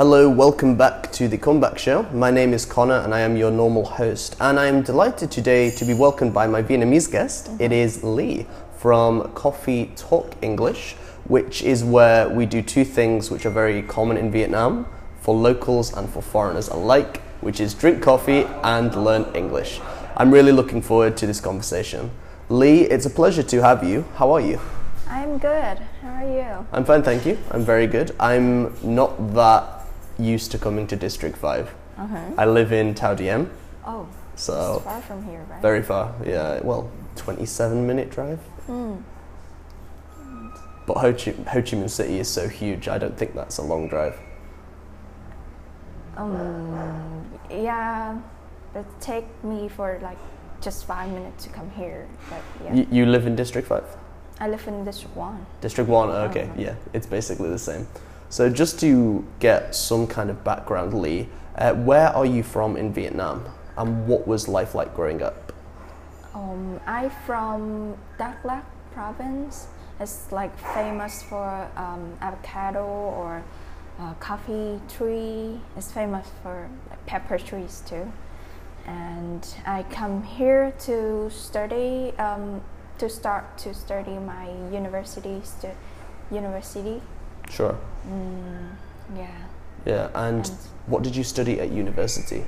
Hello, welcome back to the Comeback Show. My name is Connor and I am your normal host. And I am delighted today to be welcomed by my Vietnamese guest. Mm-hmm. It is Lee from Coffee Talk English, which is where we do two things which are very common in Vietnam for locals and for foreigners alike, which is drink coffee and learn English. I'm really looking forward to this conversation. Lee, it's a pleasure to have you. How are you? I'm good. How are you? I'm fine, thank you. I'm very good. I'm not that used to coming to District 5. Uh-huh. I live in Thao Dien, Oh, so it's far from here, right? very far. Yeah, well, 27 minute drive. Mm. But Ho Chi, Ho Chi Minh City is so huge, I don't think that's a long drive. Um, yeah, it take me for like just five minutes to come here. But yeah, Y- you live in District 5? I live in District One. District 1, okay, Uh-huh. yeah, it's basically the same. So, just to get some kind of background, Lee, uh, where are you from in Vietnam? And what was life like growing up? Um, I'm from Đắk Lắk province. It's like famous for um, avocado or uh, coffee tree. It's famous for pepper trees too. And I come here to study, um, to start to study my university, stu- university. Sure. Mm, yeah. Yeah, and And what did you study at university?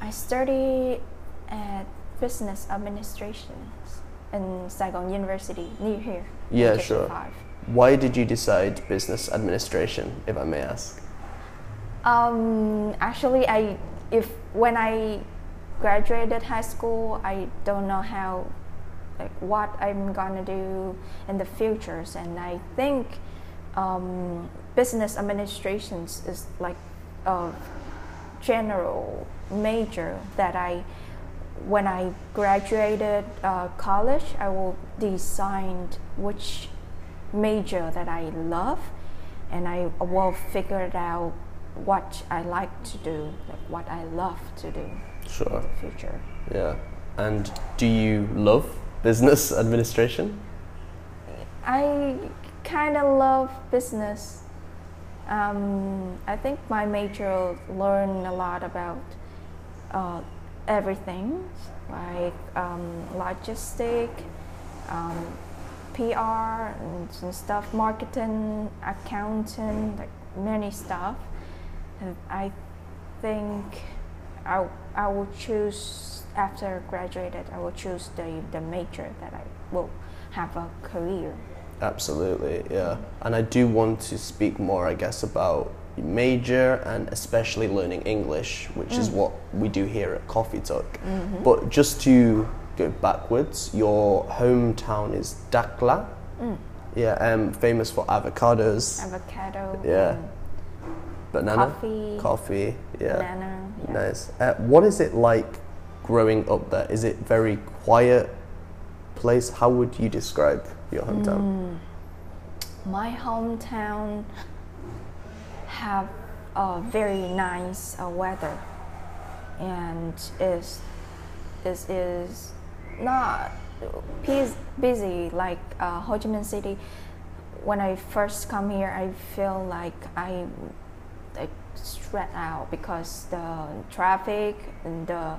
I study at business administration in Saigon University near here. Yeah, sure. Why did you decide business administration, if I may ask? Um, actually, I if when I graduated high school, I don't know how like what I'm gonna do in the futures, and I think um, business administrations is like a general major that I when I graduated uh, college, I will decide which major that I love, and I will figure it out what I like to do, like what I love to do Sure. in the future. Yeah. And do you love business administration? I kind of love business. Um, I think my major learned a lot about uh, everything, like um, logistic, um, PR and, and stuff, marketing, accounting, like many stuff. And I think I, I will choose after graduated. I will choose the, the major that I will have a career. Absolutely, yeah. And I do want to speak more, I guess, about major and especially learning English, which is Mm. what we do here at Coffee Talk. Mhm. But just to go backwards, your hometown is Đắk Lắk. Mm. Yeah, um, famous for avocados, avocado, Yeah. and banana, coffee, coffee. Yeah, banana. Yeah. nice. Uh, what is it like growing up there? Is it very quiet place? How would you describe your hometown? Mm. My hometown have a very nice uh, weather, and is is is not busy like uh, Ho Chi Minh City. When I first come here, I feel like I like stressed out because the traffic and the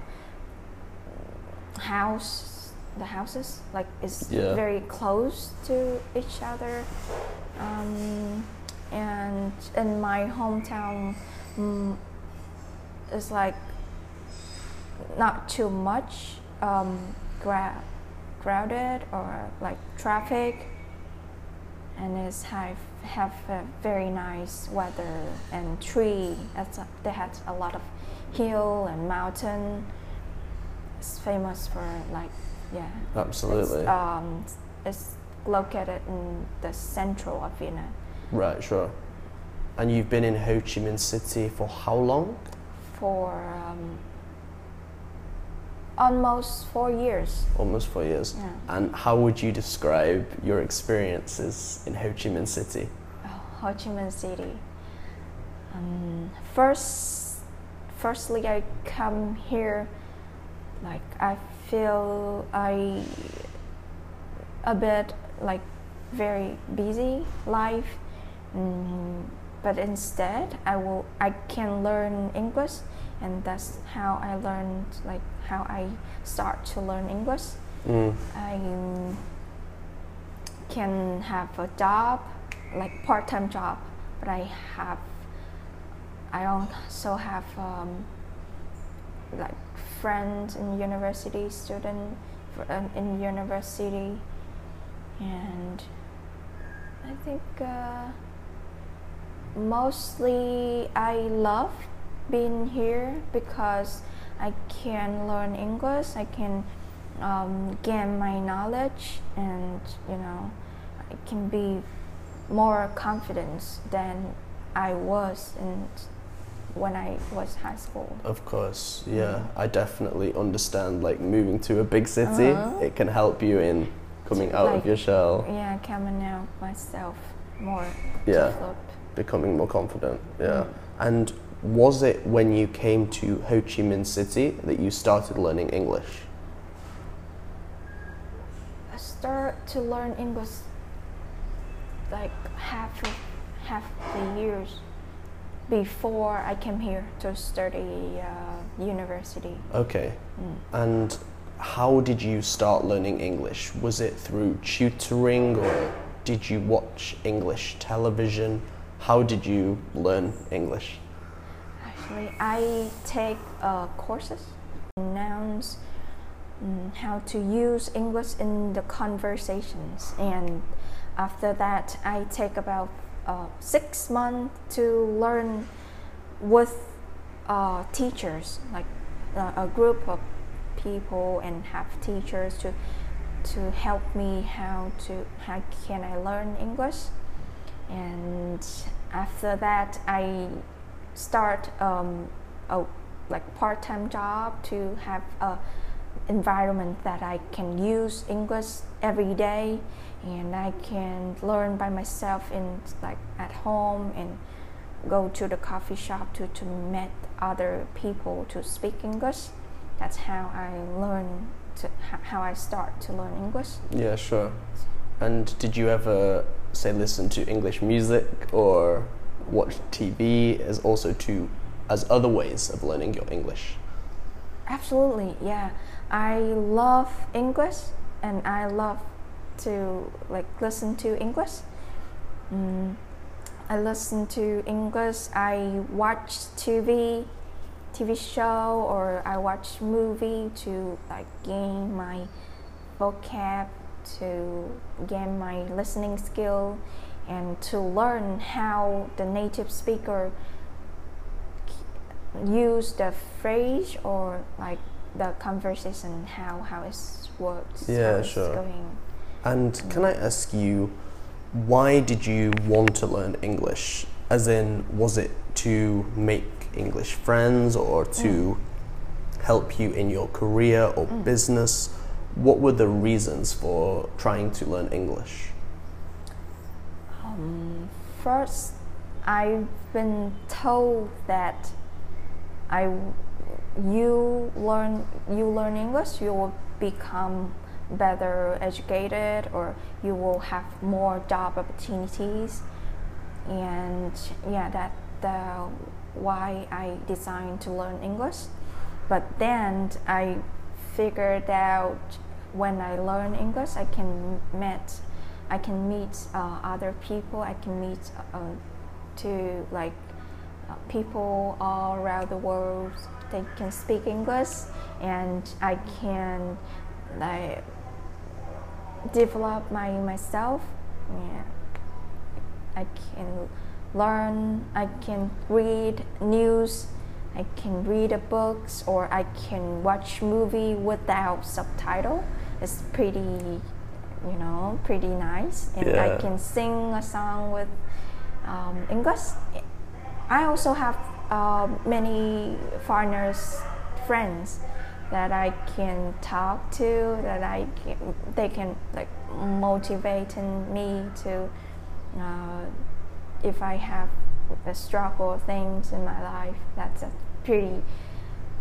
house, the houses like is Yeah. very close to each other. Um, and in my hometown, mm, it's like not too much um, gra- crowded or like traffic, and it's have have a very nice weather and tree. A, they had a lot of hill and mountain. It's famous for like yeah. Absolutely. It's, um, it's located in the central of Vietnam Right, sure. And you've been in Ho Chi Minh City for how long? for um, almost four years. Almost four years. Yeah. And how would you describe your experiences in Ho Chi Minh City? Oh, Ho Chi Minh City. Um, first, firstly, I come here, like I feel I a bit like very busy life. Mm, but instead I will I can learn English, and that's how I learned like how I start to learn English. Mm. I um, can have a job, like part-time job, but I have I also have um, like friends in university, student uh, in university, and I think uh, mostly I love being here because I can learn English. I can um, gain my knowledge, and you know, I can be more confident than I was in when I was high school. Of course, yeah. I definitely understand. Like moving to a big city, Uh-huh. it can help you in coming out of your shell, Yeah, coming out myself more. Yeah. becoming more confident. Yeah. Mm. And was it when you came to Ho Chi Minh City that you started learning English? I start to learn English like half of, half the years before I came here to study uh, university. Okay. Mm. And how did you start learning English? Was it through tutoring or did you watch English television? How did you learn English? Actually, I take uh, courses, nouns, mm, how to use English in the conversations, and after that, I take about uh, six months to learn with uh, teachers, like uh, a group of people, and have teachers to to help me how to how can I learn English, and after that, I start um, a like part-time job to have a environment that I can use English every day and I can learn by myself in like at home and go to the coffee shop to, to meet other people to speak English. That's how I learn to how I start to learn English. Yeah, sure. And did you ever say listen to English music or watch TV as also to as other ways of learning your English? Absolutely, yeah. I love English and I love to like listen to English. Mm, I listen to English. I watch TV, TV show, or I watch movie to like gain my vocab, to gain my listening skill, and to learn how the native speaker use the phrase or like the conversation how how it works Yeah, how it's sure. going And mm. can I ask you, why did you want to learn English? As in, was it to make English friends or to mm. help you in your career or mm. business? What were the reasons for trying to learn English? um, first i've been told that i you learn you learn english you will become better educated or you will have more job opportunities. And yeah that the why i decided to learn english. But then i figured out when i learn english i can meet i can meet uh, other people. I can meet uh, to like uh, people all around the world they can speak english and i can like develop my myself. Yeah. I can learn i can read news i can read a books or i can watch movie without subtitle. It's pretty you know pretty nice. And i can sing a song with um, english. I also have uh, many foreigners friends that I can talk to, that I can, they can like motivate me to, uh, if I have a struggle things in my life, that's a pretty,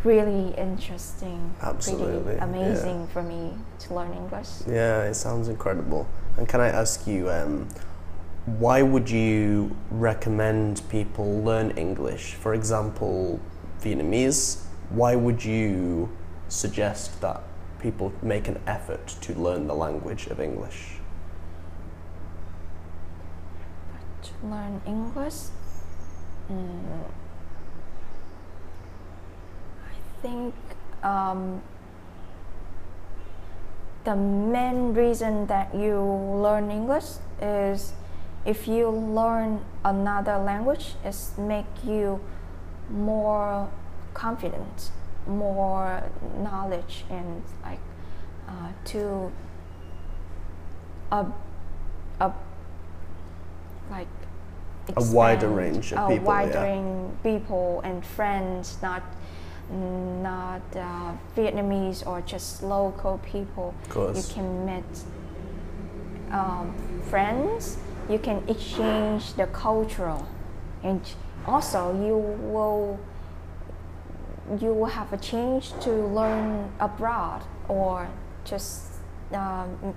really interesting, Absolutely, pretty yeah. amazing for me to learn English. Yeah, it sounds incredible. And can I ask you, um, why would you recommend people learn English? For example, Vietnamese. Why would you suggest that people make an effort to learn the language of English? To learn English, mm, I think um, the main reason that you learn English is if you learn another language, it make you more confident, more knowledge, and like uh, to a, a like A wider range of a people, wider yeah. people and friends, not not uh, Vietnamese or just local people. Of course. You can meet um, friends. You can exchange the cultural, and also you will you will have a chance to learn abroad or just um,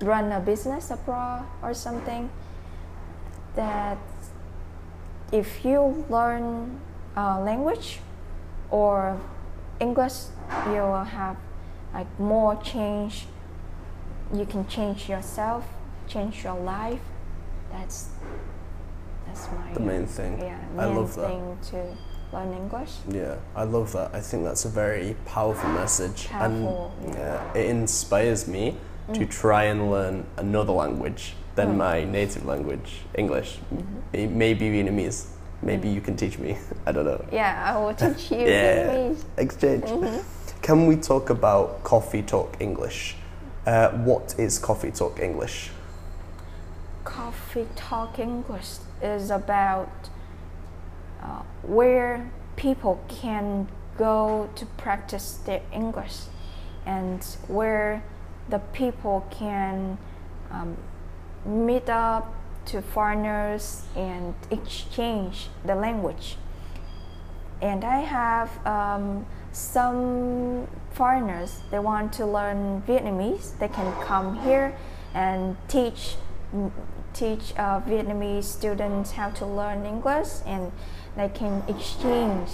run a business abroad or something. That if you learn a language or English, you will have like more change. You can change yourself, change your life. That's that's my The main thing. yeah I main love that. thing to learn English. Yeah, I love that. I think that's a very powerful message. Powerful, and yeah. yeah, it inspires me to try and learn another language than Mm. my native language, English. Mm-hmm. Maybe Vietnamese. Maybe you can teach me. I don't know. Yeah, I will teach you Yeah. Vietnamese. Exchange. Mm-hmm. Can we talk about Coffee Talk English? Uh, what is Coffee Talk English? Coffee Talk English is about uh, where people can go to practice their English and where the people can um, meet up to foreigners and exchange the language. And I have um, some foreigners, they want to learn Vietnamese, they can come here and teach teach uh, Vietnamese students how to learn English and they can exchange.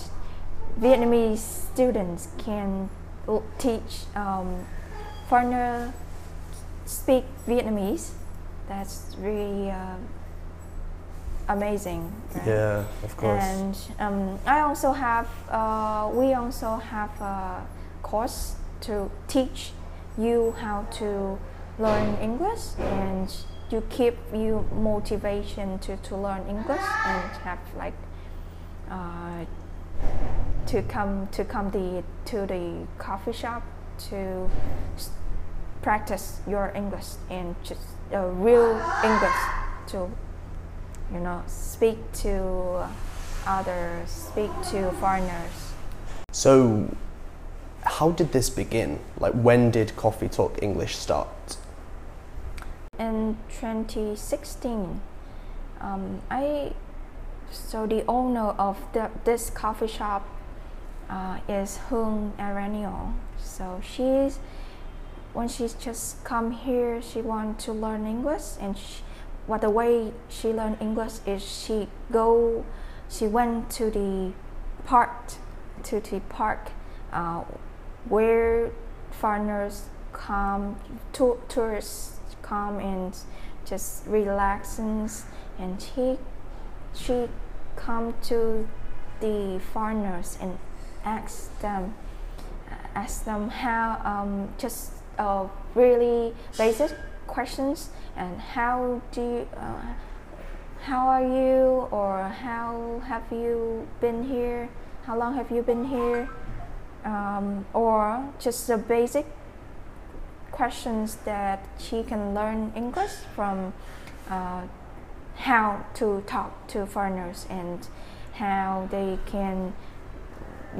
Vietnamese students can l- teach um, foreigner speak Vietnamese. That's really uh, amazing. right? Yeah, of course. And um, I also have, uh, we also have a course to teach you how to learn English and to keep you motivation to, to learn English and have like uh, to come to come the to the coffee shop to practice your English and just uh, real English to you know speak to others speak to foreigners So, how did this begin? Like, when did Coffee Talk English start? In 2016 um, i so the owner of the, this coffee shop uh, is Hung Aranio. So she's when she's just come here, she want to learn English, and she, what the way she learn English is she go, she went to the park, to the park, uh, where foreigners come, to, tourists come and just relaxing, and she she come to the foreigners and ask them ask them how um, just uh, really basic questions and how do you, uh, how are you or how have you been here? How long have you been here? Um, or just the basic questions that she can learn English from uh, how to talk to foreigners and how they can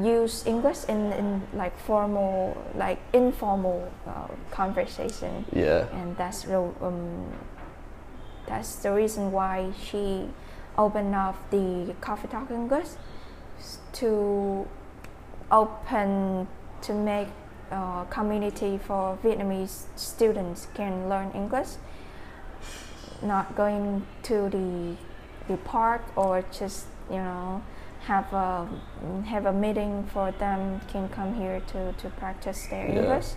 use English in, in like formal, like informal uh, conversation, Yeah. and that's real. Um, that's the reason why she opened up the Coffee Talk English to open to make uh, community for Vietnamese students can learn English not going to the the park or just you know have a have a meeting for them can come here to to practice their Yeah. English.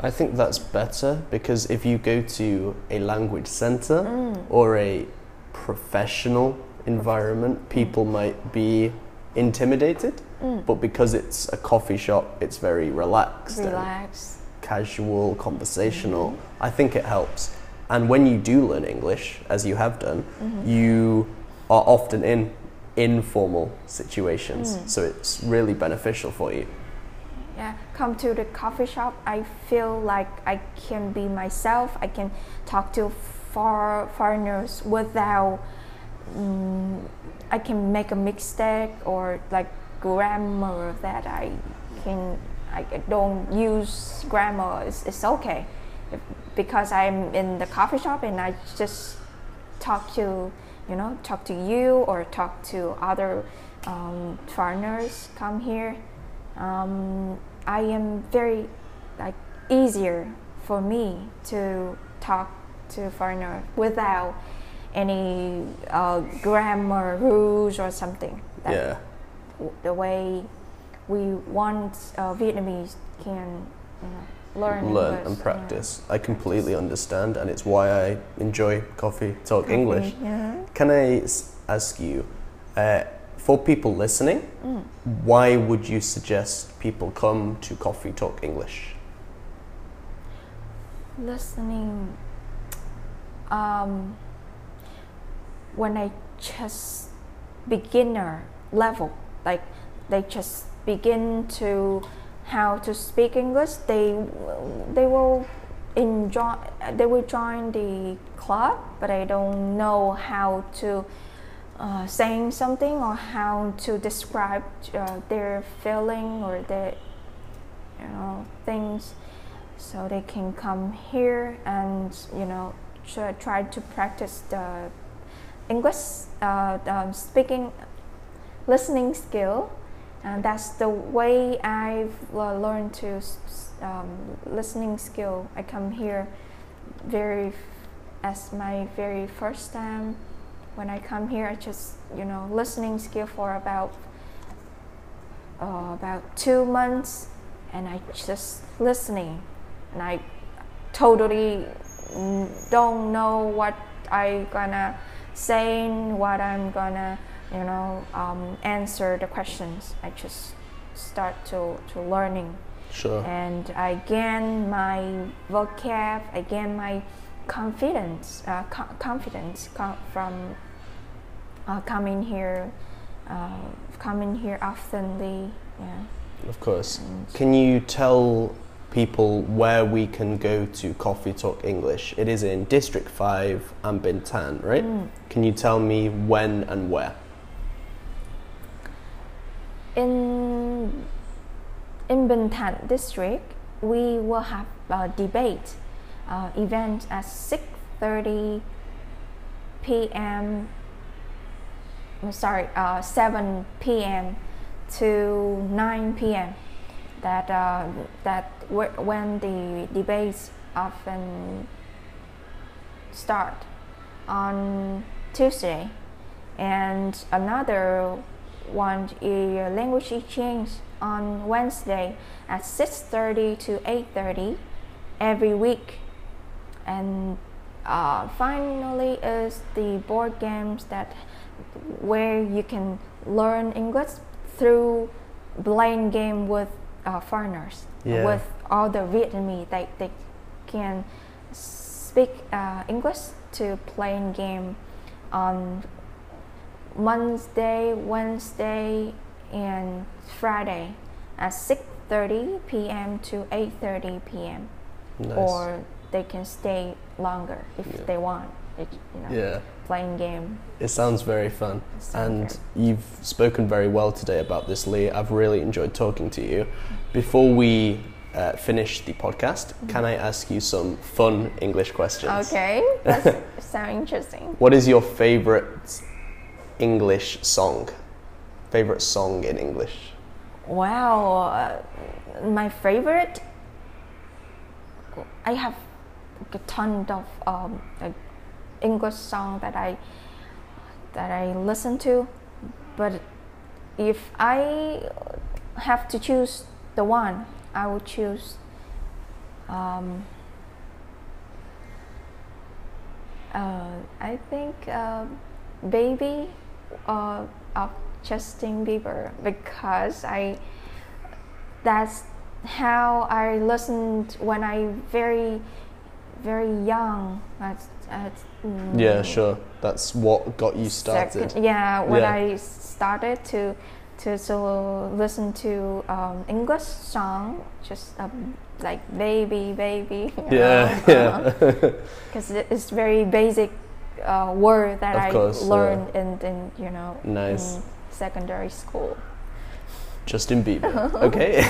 I think that's better because if you go to a language center Mm. or a professional environment, people might be intimidated. Mm. But because it's a coffee shop, it's very relaxed and casual, conversational. I think it helps. And when you do learn English, as you have done, Mm-hmm. you are often in informal situations. Mm. So it's really beneficial for you. Yeah, come to the coffee shop. I feel like I can be myself. I can talk to far foreigners without. Mm, I can make a mistake or like grammar that I can. I don't use grammar. It's, it's okay, because I'm in the coffee shop and I just talk to, you know, talk to you or talk to other um, foreigners come here um, I am very like easier for me to talk to foreigner without any uh, grammar rules or something. Yeah. The way we want uh, Vietnamese can you know, learn Learn and yeah. practice. I completely understand, and it's why I enjoy coffee talk English. Yeah. Can I s- ask you, uh, for people listening, Mm. why would you suggest people come to Coffee Talk English? listening um, when I just beginner level like they just begin to how to speak English. They they will enjoy they will join the club but I don't know how to uh, saying something or how to describe uh, their feeling or their you know things. So they can come here and you know try, to practice the English uh, um, speaking listening skill and that's the way I've learned to um, listening skill. I come here very as my very first time. When I come here I just you know listening skill for about uh, about two months and I just listening. And I totally don't know what I gonna say, what I'm gonna, you know, um, answer the questions. I just start to, to learning Sure. and I gain my vocab, I gain my confidence, uh, co- confidence co- from uh, coming here, uh, coming here oftenly. Yeah. Of course. And Can you tell people where we can go to Coffee Talk English? It is in District 5 and Binh Thanh, right? Mm. Can you tell me when and where? In in Binh Thanh district, we will have a debate uh, event at 6:30 p.m. Sorry, uh, 7 p.m. to 9 p.m. That uh, that wh- when the debates often start on Tuesday, and another one is language exchange on Wednesday at 6:30 to 8:30 every week, and uh, finally is the board games that where you can learn English through playing game with uh, foreigners Yeah. with all the Vietnamese they, they can speak uh, English to playing game on Monday, Wednesday, and Friday at 6:30 p.m. to 8:30 p.m. Nice. Or they can stay longer if Yeah. they want. It, you know, yeah, playing game. it sounds very fun. Sounds And very- you've spoken very well today about this, Lee. I've really enjoyed talking to you. Before we uh, finish the podcast, can I ask you some fun English questions? Okay, that sounds interesting. What is your favorite English song? Favorite song in English? Wow, uh, my favorite. I have a ton of um, like English song that I that I listen to, but if I have to choose the one, I would choose. Um, uh, I think uh, "Baby" uh, of Justin Bieber because I that's how I listened when I very very young. That's, that's mm, Yeah, sure. That's what got you started. Second, yeah, when Yeah. I started to to to listen to um, English song, just um, like baby, baby. Yeah, yeah. Because it's very basic uh, word that Of I course, yeah. learned in, in you know Nice. in secondary school. Justin Bieber. Okay.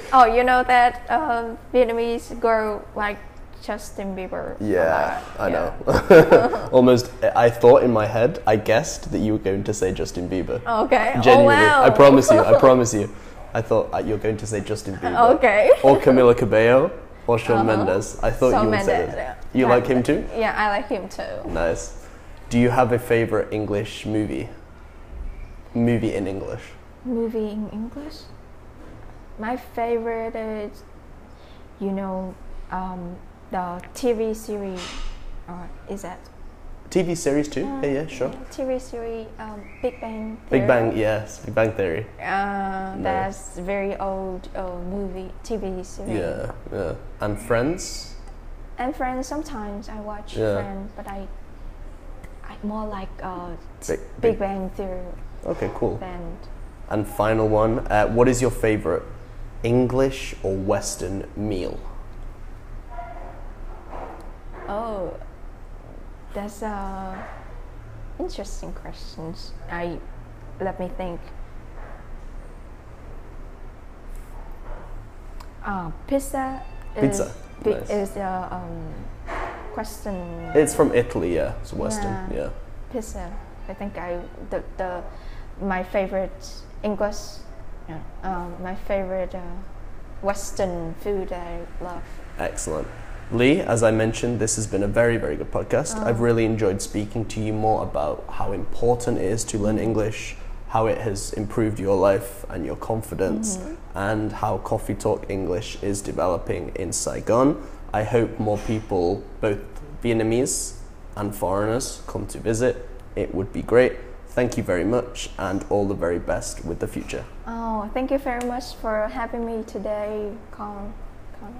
Oh, you know that um, Vietnamese girl like Justin Bieber. yeah. I Yeah. know. Almost, I thought in my head, I guessed that you were going to say Justin Bieber. Okay. Genuinely, oh, wow. I promise you. I promise you. I thought uh, you were going to say Justin Bieber. Okay. Or Camila Cabello, or Shawn Uh-huh. Mendes. I thought Shawn you would say Mendes, that. yeah. You like him too? Yeah, I like him too. Nice. Do you have a favorite English movie? Movie in English. Movie in English. My favorite is, you know, um, the TV series. Or is that? TV series too? Uh, yeah, yeah, sure. TV series, um, Big Bang. Big Bang, yes. Big Bang Theory. Uh, Nice. that's very old uh, movie TV series. Yeah, yeah. And Friends? And Friends. Sometimes I watch Yeah. Friends, but I, I more like uh, Big- Big, Big- Bang Theory Okay, cool. than And final one, uh, what is your favorite English or Western meal? Oh, that's uh, interesting questions. I let me think. Uh, pizza. Pizza, Is, pi- nice. is uh, um, question. It's from Italy, yeah. It's Western, Yeah. yeah. pizza. I think I the the my favorite English. Yeah, um, my favorite uh, Western food I love. Excellent. Lee, as I mentioned, this has been a very, very good podcast. Oh. I've really enjoyed speaking to you more about how important it is to learn English, how it has improved your life and your confidence, mm-hmm. and how Coffee Talk English is developing in Saigon. I hope more people, both Vietnamese and foreigners, come to visit. It would be great. Thank you very much, and all the very best with the future. Oh, thank you very much for having me today, Con. Con.